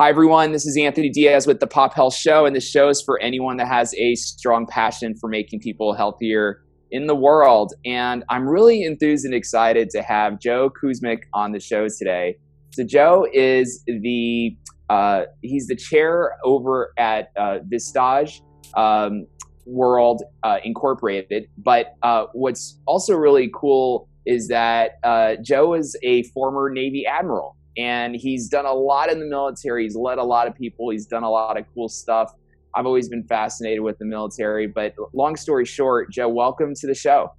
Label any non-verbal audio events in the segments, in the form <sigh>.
Hi, everyone. This is Anthony Diaz with the Pop Health Show, and this show is for anyone that has a strong passion for making people healthier in the world. And I'm really enthused and excited to have Joe Kuzmick on the show today. So, Joe is the uh, he's the chair over at uh, Vistage um, World uh, Incorporated. But uh, what's also really cool is that uh, Joe is a former Navy admiral and he's done a lot in the military. He's led a lot of people. He's done a lot of cool stuff. I've always been fascinated with the military. But long story short, Joe, welcome to the show.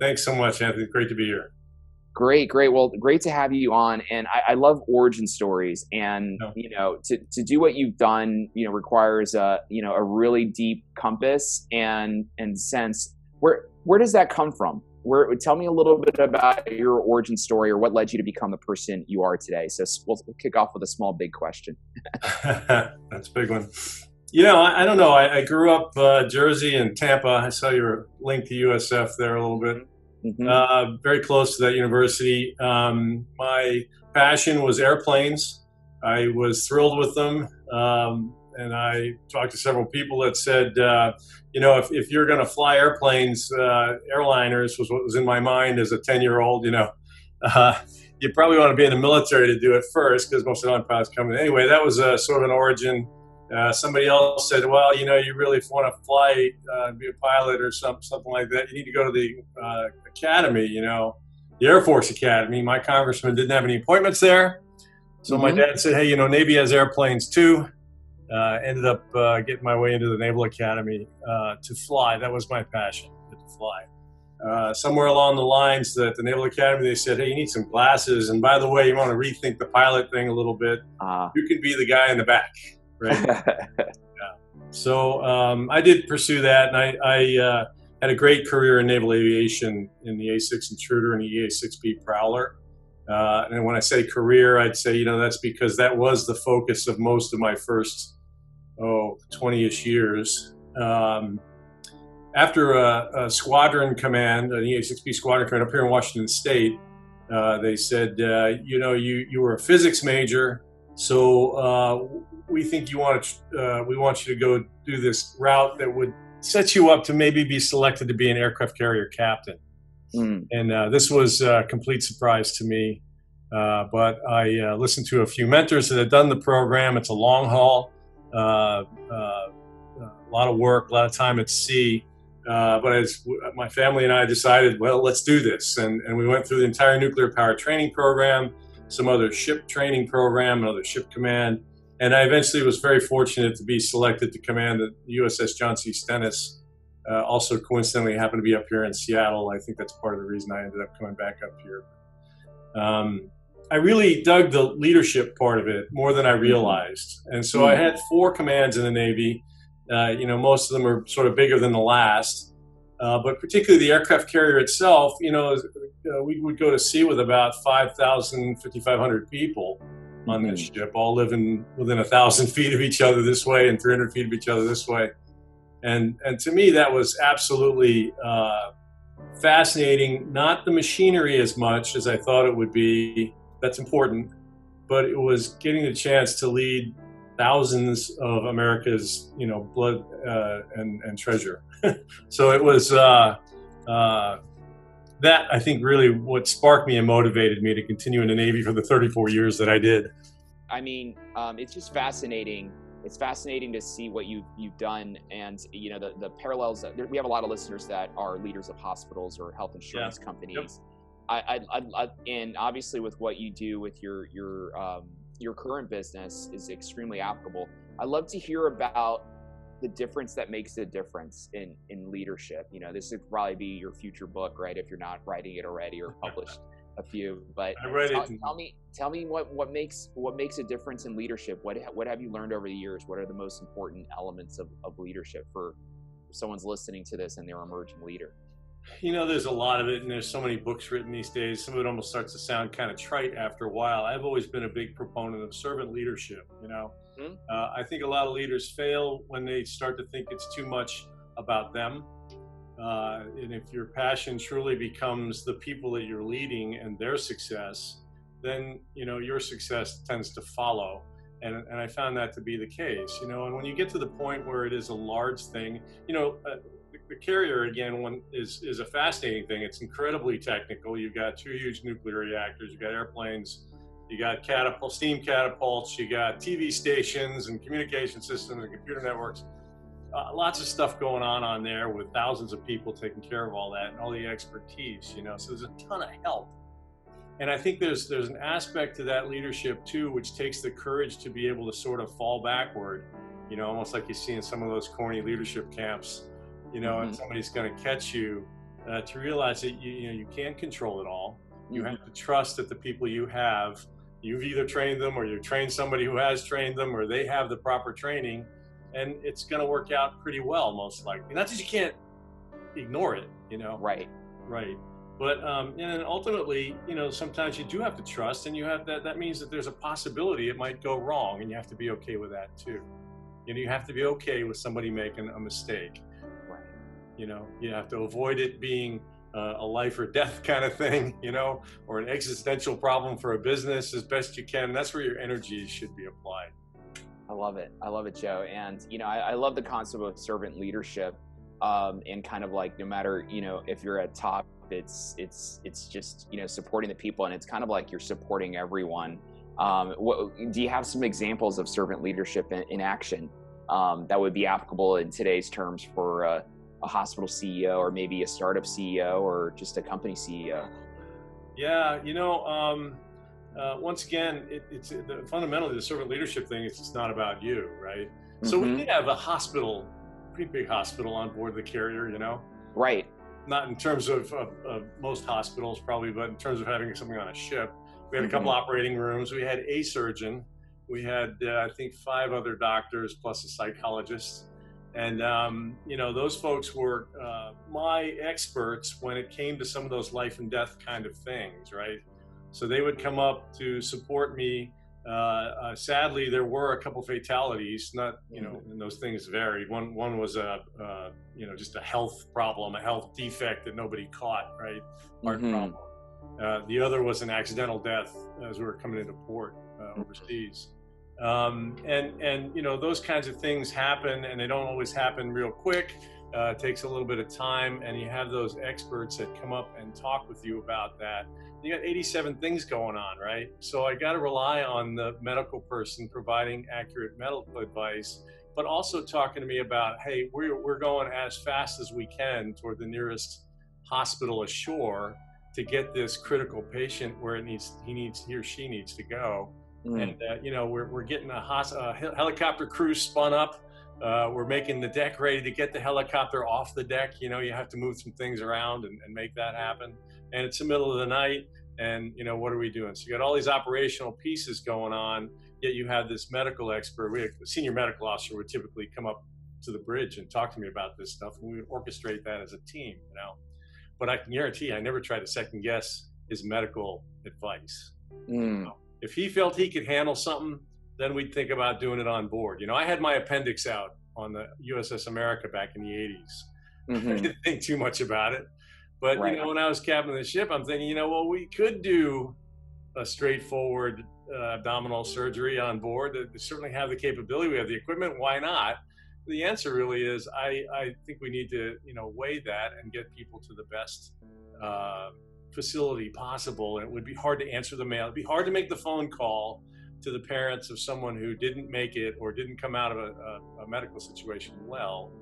Thanks so much, Anthony. Great to be here. Great, great. Well, great to have you on. And I, I love origin stories. And no. you know, to, to do what you've done, you know, requires a you know a really deep compass and and sense. Where where does that come from? Where tell me a little bit about your origin story or what led you to become the person you are today. So we'll, we'll kick off with a small big question. <laughs> <laughs> That's a big one. You know, I, I don't know. I, I grew up uh, Jersey and Tampa. I saw your link to USF there a little bit. Mm-hmm. Uh, very close to that university. Um, my passion was airplanes. I was thrilled with them. Um, and I talked to several people that said, uh, you know, if, if you're going to fly airplanes, uh, airliners was what was in my mind as a 10 year old, you know, uh, you probably want to be in the military to do it first because most of the non-pilots come in. Anyway, that was a, sort of an origin uh, somebody else said, "Well, you know, you really want to fly, uh, be a pilot or some, something like that. You need to go to the uh, academy. You know, the Air Force Academy." My congressman didn't have any appointments there, so mm-hmm. my dad said, "Hey, you know, Navy has airplanes too." Uh, ended up uh, getting my way into the Naval Academy uh, to fly. That was my passion, to fly. somewhere along the lines that the Naval Academy, they said, "Hey, you need some glasses, and by the way, you want to rethink the pilot thing a little bit. Uh-huh. You can be the guy in the back." right? <laughs> yeah. So um, I did pursue that, and I, I uh, had a great career in naval aviation in the A6 Intruder and the EA6B Prowler. Uh, and when I say career, I'd say you know that's because that was the focus of most of my first oh 20ish years. Um, after a, a, squadron command, an EA6B squadron command up here in Washington State, uh, they said, uh, you know, you you were a physics major, so uh, we think you want to, uh, we want you to go do this route that would set you up to maybe be selected to be an aircraft carrier captain. Mm. And uh, this was a complete surprise to me. Uh, but I uh, listened to a few mentors that had done the program. It's a long haul, a lot of work, a lot of time at sea. but as my family and I decided, well, let's do this. And, and we went through the entire nuclear power training program, some other ship training program, another ship command. And I eventually was very fortunate to be selected to command the USS John C. Stennis. Uh, also, coincidentally, happened to be up here in Seattle. I think that's part of the reason I ended up coming back up here. Um, I really dug the leadership part of it more than I mm-hmm. realized. And so I mm-hmm. had four commands in the Navy. Uh, you know, most of them are sort of bigger than the last. Uh, but particularly the aircraft carrier itself, you know, uh, we would go to sea with about 5,000, 5,500 people on this mm-hmm. ship, all living within a thousand <laughs> feet of each other this way and 300 feet of each other this way. And, and to me, that was absolutely uh, fascinating. Not the machinery as much as I thought it would be. That's important. But it was getting the chance to lead thousands of America's, you know, blood uh, and, and treasure. <laughs> so it was uh, uh that I think really what sparked me and motivated me to continue in the Navy for the 34 years that I did. I mean, um, it's just fascinating. It's fascinating to see what you've you've done, and you know the the parallels. That, we have a lot of listeners that are leaders of hospitals or health insurance yeah. companies. Yep. I, I, I, and obviously with what you do with your your um, your current business is extremely applicable. I'd love to hear about the difference that makes a difference in in leadership. You know, this would probably be your future book, right? If you're not writing it already or <laughs> published a few. But tell, it. tell me, tell me what what makes what makes a difference in leadership. What what have you learned over the years? What are the most important elements of, of leadership for someone's listening to this and they're emerging leader? You know, there's a lot of it, and there's so many books written these days. Some of it almost starts to sound kind of trite after a while. I've always been a big proponent of servant leadership. You know, Mm-hmm. Uh, I think a lot of leaders fail when they start to think it's too much about them. Uh, and if your passion truly becomes the people that you're leading and their success, then you know your success tends to follow. And, and I found that to be the case, you know. And when you get to the point where it is a large thing, you know, uh, the, carrier again one is is a fascinating thing. It's incredibly technical. You've got two huge nuclear reactors. You've got airplanes. You got catapult, steam catapults. You got TV stations and communication systems and computer networks. Uh, lots of stuff going on on there with thousands of people taking care of all that and all the expertise. You know, so there's a ton of help and I think there's there's an aspect to that leadership too, which takes the courage to be able to sort of fall backward, you know, almost like you see in some of those corny leadership camps, you know, mm-hmm. and somebody's going to catch you uh, to realize that you, you know you can't control it all. You mm-hmm. have to trust that the people you have, you've either trained them or you've trained somebody who has trained them, or they have the proper training, and it's going to work out pretty well most likely. Not that you can't ignore it, you know. Right. Right. But um, and ultimately, you know, sometimes you do have to trust, and you have that. That means that there's a possibility it might go wrong, and you have to be okay with that too. You know, you have to be okay with somebody making a mistake. You know, you have to avoid it being uh, a life or death <laughs> kind of thing, you know, or an existential problem for a business as best you can. That's where your energy should be applied. I love it. I love it, Joe. And you know, I, I love the concept of servant leadership, um, and kind of like no matter you know if you're at top it's it's it's just you know supporting the people, and it's kind of like you're supporting everyone. Um, what, do you have some examples of servant leadership in, in action um, that would be applicable in today's terms for a hospital CEO or maybe a startup CEO or just a company CEO? Yeah, you know, um, uh, once again, it, it's the, fundamentally the servant leadership thing. It's just not about you, right? Mm-hmm. So we mm-hmm. did have a hospital, pretty big hospital on board the carrier, you know. Right not in terms of, of, of, most hospitals probably, but in terms of having something on a ship. We had a couple mm-hmm. operating rooms. We had a surgeon. We had, uh, I think, five other doctors plus a psychologist. And, um, you know, those folks were uh, my experts when it came to some of those life and death kind of things, right? So they would come up to support me uh, uh, sadly, there were a couple fatalities. Not you know, mm-hmm. and those things varied. One one was a uh, you know just a health problem, a health defect that nobody caught. Right, heart mm-hmm. problem. Uh, the other was an accidental death as we were coming into port uh, mm-hmm. overseas. Um, and and you know those kinds of things happen, and they don't always happen real quick. Uh, it takes a little bit of time, and you have those experts that come up and talk with you about that. You got 87 things going on, right? So I got to rely on the medical person providing accurate medical advice, but also talking to me about, hey, we're, we're going as fast as we can toward the nearest hospital ashore to get this critical patient where it needs he needs he or she needs to go. Mm. And uh, you know we're, we're getting a, hos- a helicopter crew spun up uh, we're making the deck ready to get the helicopter off the deck. You know, you have to move some things around and, and, make that happen. And it's the middle of the night, and you know, what are we doing? So you got all these operational pieces going on, yet you have this medical expert. We, a senior medical officer would typically come up to the bridge and talk to me about this stuff, and we would orchestrate that as a team. You know, but I can guarantee I never tried to second guess his medical advice. Mm. You know, if he felt he could handle something then we'd think about doing it on board. You know, I had my appendix out on the USS America back in the 80s. Mm-hmm. I didn't think too much about it. But, right. you know, when I was captain of the ship, I'm thinking, you know, well, we could do a straightforward uh, abdominal surgery on board. We certainly have the capability. We have the equipment. Why not? The answer really is I, I think we need to, you know, weigh that and get people to the best uh, facility possible. And it would be hard to answer the mail. It'd be hard to make the phone call to the parents of someone who didn't make it or didn't come out of a, a, a medical situation well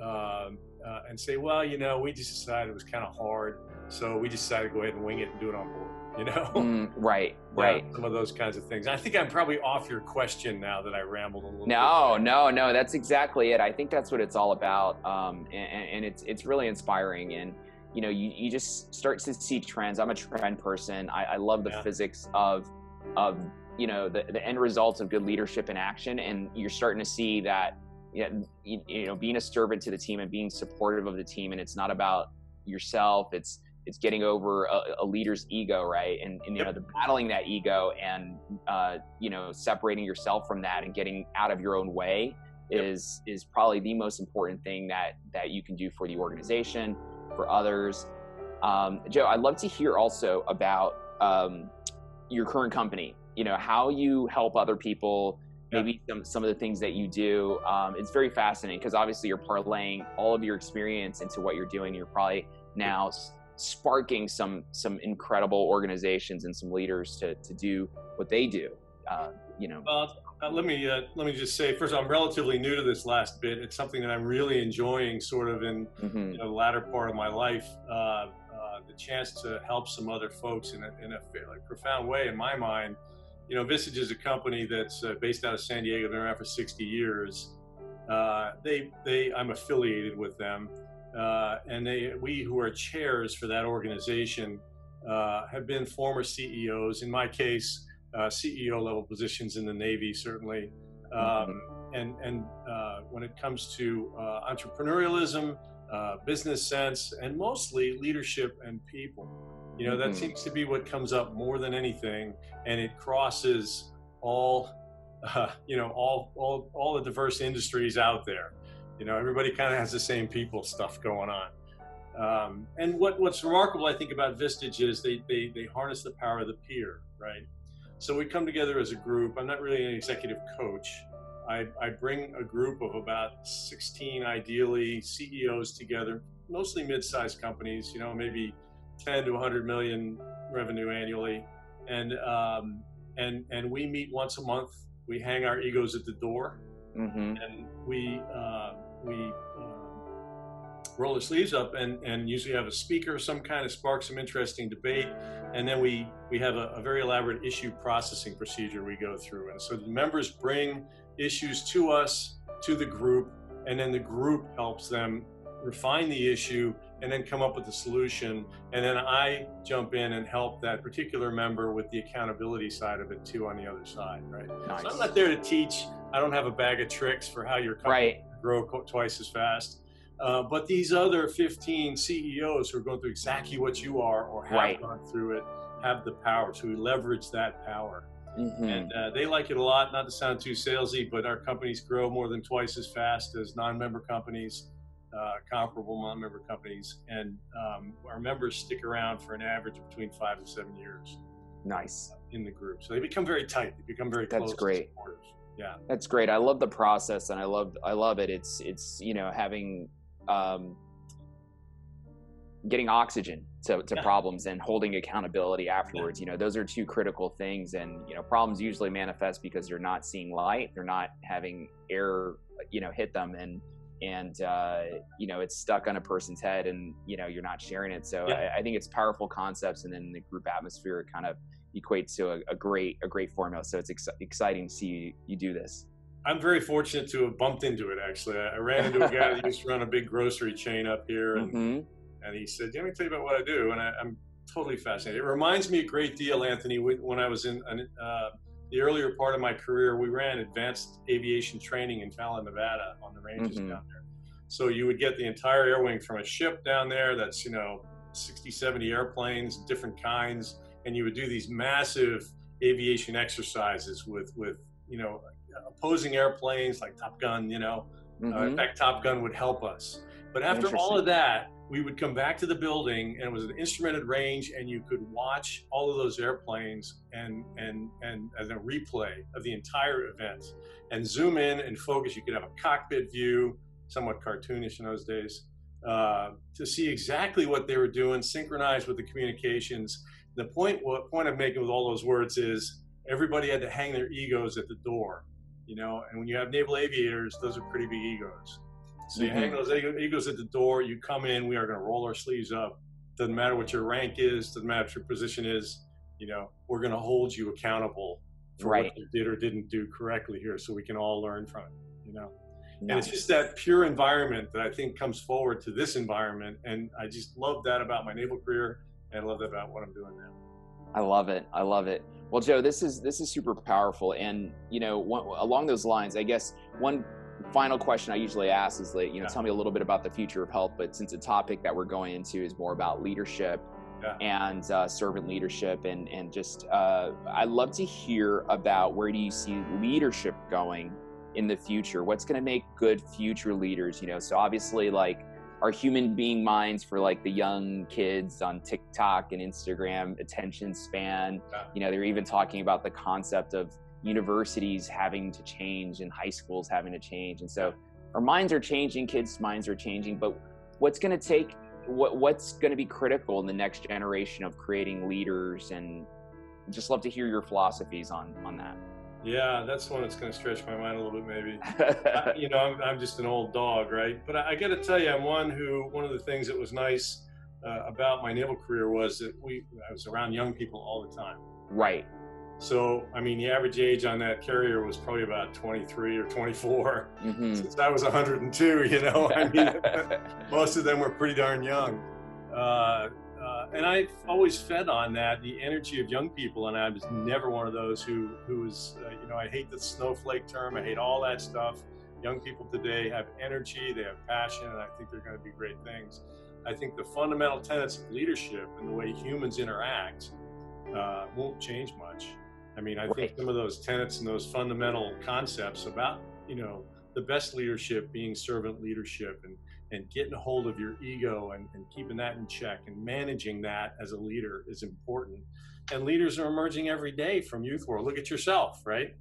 um, uh, and say, well, you know, we just decided it was kind of hard, so we decided to go ahead and wing it and do it on board. <laughs> You know, mm, right, right. some of those kinds of things. I think I'm probably off your question now that I rambled a little. No, bit. no, no. That's exactly it. I think that's what it's all about, um, and, and it's it's really inspiring and you know you, you just start to see trends. I'm a trend person. I, I love the yeah. physics of of you know the, the end results of good leadership in action. And you're starting to see that you know being a servant to the team and being supportive of the team. And it's not about yourself. It's it's getting over a, a leader's ego right? And, and, you know the battling that ego and uh, you know separating yourself from that and getting out of your own way is yep. is probably the most important thing that that you can do for the organization for others um, joe i'd love to hear also about um, your current company you know how you help other people maybe some, some of the things that you do. Um, it's very fascinating because obviously you're parlaying all of your experience into what you're doing. You're probably now sparking some some incredible organizations and some leaders to to do what they do. Uh, you know. Well, uh, let me uh, let me just say first, I'm relatively new to this last bit. It's something that I'm really enjoying, sort of in mm-hmm. you know, the latter part of my life. Uh, uh, the chance to help some other folks in a, in a fairly profound way, in my mind. You know, Vistage is a company that's uh, based out of San Diego. Been around for 60 years. they they I'm affiliated with them, and they we who are chairs for that organization have been former CEOs. In my case uh, CEO level positions in the Navy, certainly. Um, and and uh, when it comes to uh, entrepreneurialism, uh, business sense, and mostly leadership and people, you know, that mm-hmm. seems to be what comes up more than anything, and it crosses all, uh, you know, all all all the diverse industries out there. You know, everybody kind of has the same people stuff going on. Um, and what, what's remarkable, I think, about Vistage is they, they, they harness the power of the peer, right? So we come together as a group. I'm not really an executive coach. I, I bring a group of about 16, ideally, CEOs together, mostly mid-sized companies, you know, maybe 10 to 100 million revenue annually. And, um, and, and we meet once a month. We hang our egos at the door mm-hmm. and we, uh, we, roll the sleeves up and, and usually have a speaker, some kind of spark some interesting debate. And then we, we have a, a very elaborate issue processing procedure we go through. And so the members bring issues to us, to the group, and then the group helps them refine the issue and then come up with a solution. And then I jump in and help that particular member with the accountability side of it too on the other side, right? Nice. So I'm not there to teach. I don't have a bag of tricks for how your company right. grow twice as fast. Uh, but these other 15 CEOs who are going through exactly what you are or have right. gone through it have the power. So we leverage that power. Mm-hmm. And uh, they like it a lot, not to sound too salesy, but our companies grow more than twice as fast as non member companies, uh, comparable non member companies. And um, our members stick around for an average between five and seven years. Nice. In the group. So they become very tight, they become very That's close. That's great. Yeah. That's great. I love the process and I love I love it. It's it's you know having um, getting oxygen to, to yeah. problems and holding accountability afterwards yeah. you know those are two critical things and you know problems usually manifest because they're not seeing light they're not having air you know hit them and and uh, you know it's stuck on a person's head and you know you're not sharing it so yeah. I, I, think it's powerful concepts and then the group atmosphere kind of equates to a, a great a great formula so it's ex- exciting to see you, you do this I'm very fortunate to have bumped into it. Actually, I ran into a guy that used to run a big grocery chain up here, and mm-hmm. and he said, "Let me tell you about what I do." And I, am totally fascinated. It reminds me a great deal, Anthony, when I was in uh, the earlier part of my career. We ran advanced aviation training in Fallon, Nevada, on the ranges mm-hmm. down there. So you would get the entire air wing from a ship down there. That's you know 60, 70 airplanes, different kinds, and you would do these massive aviation exercises with with you know opposing airplanes like Top Gun, you know. Mm-hmm. Uh, in mm-hmm. fact, Top Gun would help us. But after all of that, we would come back to the building and it was an instrumented range and you could watch all of those airplanes and and and as a replay of the entire event and zoom in and focus you could have a cockpit view somewhat cartoonish in those days uh, to see exactly what they were doing synchronized with the communications the point what point i'm making with all those words is everybody had to hang their egos at the door you know. And when you have naval aviators, those are pretty big egos. So you mm-hmm. hang those egos at the door. You come in. We are going to roll our sleeves up. Doesn't matter what your rank is. Doesn't matter what your position is. You know, we're going to hold you accountable for right. what you did or didn't do correctly here, so we can all learn from it. You know. Nice. And it's just that pure environment that I think comes forward to this environment. And I just love that about my naval career and I love that about what I'm doing now. I love it. I love it. Well, Joe, this is this is super powerful, and you know, one, along those lines, I guess one final question I usually ask is like, you know, yeah. tell me a little bit about the future of health. But since the topic that we're going into is more about leadership yeah. and uh, servant leadership, and and just, uh, I'd love to hear about where do you see leadership going in the future? What's going to make good future leaders? You know, so obviously, like our human being minds for like the young kids on TikTok and Instagram attention span. You know, they're even talking about the concept of universities having to change and high schools having to change. And so our minds are changing, kids' minds are changing, but what's going to take what what's going to be critical in the next generation of creating leaders and just love to hear your philosophies on on that. Yeah, that's one that's going to stretch my mind a little bit, maybe. I, <laughs> you know, I'm, I'm just an old dog, right? But I, I got to tell you, I'm one who, one of the things that was nice uh, about my naval career was that we, I was around young people all the time. Right. So, I mean, the average age on that carrier was probably about 23 or 24. Mm-hmm. Since I was 102, you know, I mean, <laughs> most of them were pretty darn young. Uh, uh, and I've always fed on that, the energy of young people. And I was never one of those who, who was, uh, you know, I hate the snowflake term. I hate all that stuff. Young people today have energy, they have passion, and I think they're going to be great things. I think the fundamental tenets of leadership and the way humans interact uh, won't change much. I mean, I right. think some of those tenets and those fundamental concepts about, you know, the best leadership being servant leadership and, and getting a hold of your ego and, and keeping that in check and managing that as a leader is important. And leaders are emerging every day from youth world. Look at yourself, right?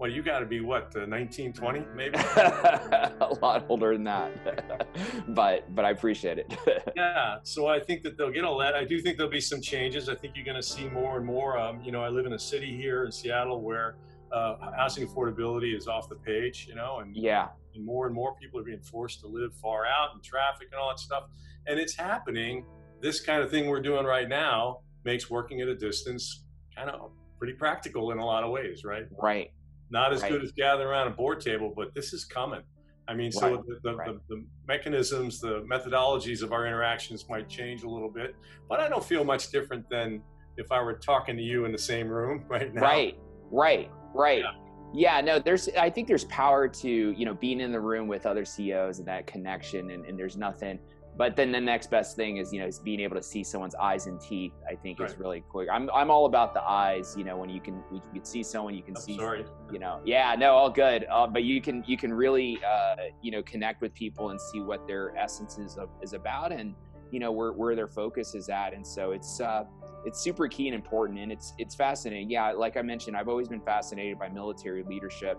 Well, you got to be what, uh, 19, 20, maybe? <laughs> a lot older than that, <laughs> but but I appreciate it. <laughs> yeah, so I think that they'll get all that. I do think there'll be some changes. I think you're going to see more and more. Um, you know, I live in a city here in Seattle where uh, housing affordability is off the page. You know, and yeah, and more and more people are being forced to live far out in traffic and all that stuff, and it's happening. This kind of thing we're doing right now makes working at a distance kind of pretty practical in a lot of ways, right? Right not as right. good as gathering around a board table, but this is coming. I mean, so right. the, the, right. the, the, mechanisms, the methodologies of our interactions might change a little bit, but I don't feel much different than if I were talking to you in the same room <laughs> right now. Right, right, right. Yeah. Yeah. no, there's, I think there's power to, you know, being in the room with other CEOs and that connection. And, and there's nothing, but then the next best thing is you know is being able to see someone's eyes and teeth i think right. is really quick i'm, I'm all about the eyes you know when you can you can see someone you can I'm see sorry. you know yeah no all good uh, but you can you can really uh, you know connect with people and see what their essence is, of, is about and you know where, where their focus is at. And so it's uh, it's super key and important and it's it's fascinating. Yeah like i mentioned i've always been fascinated by military leadership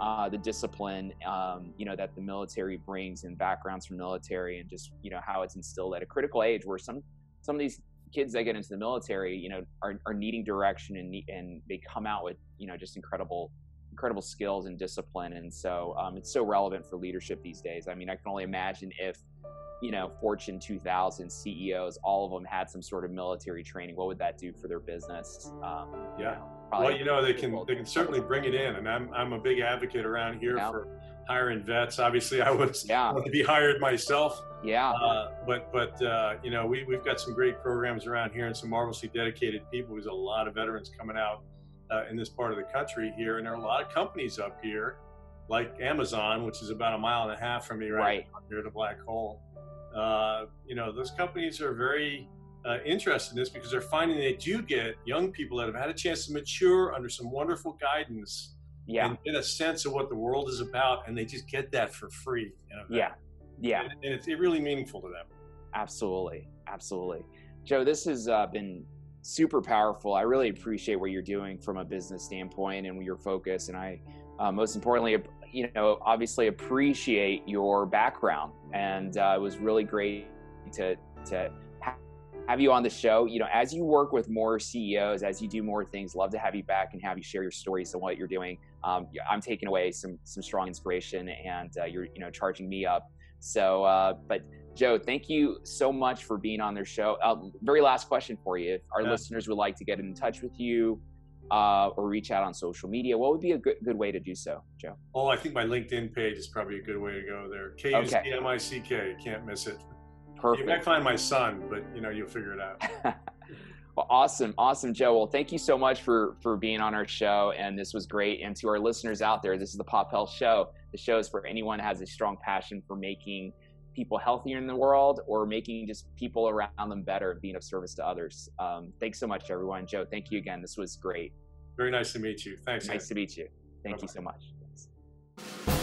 uh, the discipline, um, you know, that the military brings and backgrounds from military, and just you know how it's instilled at a critical age where some some of these kids that get into the military, you know, are, are needing direction and and they come out with you know just incredible incredible skills and discipline, and so um, it's so relevant for leadership these days. I mean, I can only imagine if you know Fortune 2000 CEOs, all of them had some sort of military training. What would that do for their business? Um, yeah. You know, well, you know, they can they can certainly bring it in, and I'm I'm a big advocate around here yeah. for hiring vets. Obviously, I would yeah. want to be hired myself. Yeah. Uh, but but uh, you know, we we've got some great programs around here, and some marvelously dedicated people. There's a lot of veterans coming out uh, in this part of the country here, and there are a lot of companies up here, like Amazon, which is about a mile and a half from me right, right. here to Black Hole. Uh, you know, those companies are very uh, interested in this because they're finding they do get young people that have had a chance to mature under some wonderful guidance yeah. and get a sense of what the world is about, and they just get that for free. yeah, yeah, and, and it's really meaningful to them. Absolutely, absolutely, Joe. This has uh, been super powerful. I really appreciate what you're doing from a business standpoint and your focus, and I, uh, most importantly, you know, obviously appreciate your background, and uh, it was really great to to have you on the show. You know, as you work with more CEOs, as you do more things, love to have you back and have you share your stories and what you're doing. Um, I'm taking away some some strong inspiration, and uh, you're you know charging me up. So, uh, but Joe, thank you so much for being on their show. Uh, very last question for you: If our yeah. listeners would like to get in touch with you. Uh, or reach out on social media. What would be a good, good way to do so, Joe? Oh, I think my LinkedIn page is probably a good way to go there. K U C M I C K. Can't miss it. Perfect. You might find my son, but you know you'll figure it out. <laughs> well, awesome, awesome, Joe. Well, thank you so much for for being on our show, and this was great. And to our listeners out there, this is the Pop Health Show. The show is for anyone who has a strong passion for making people healthier in the world or making just people around them better being of service to others. Um, thanks so much everyone. Joe thank you again. This was great. Very nice to meet you. Thanks nice man. to meet you. Thank Bye-bye. you so much. Thanks.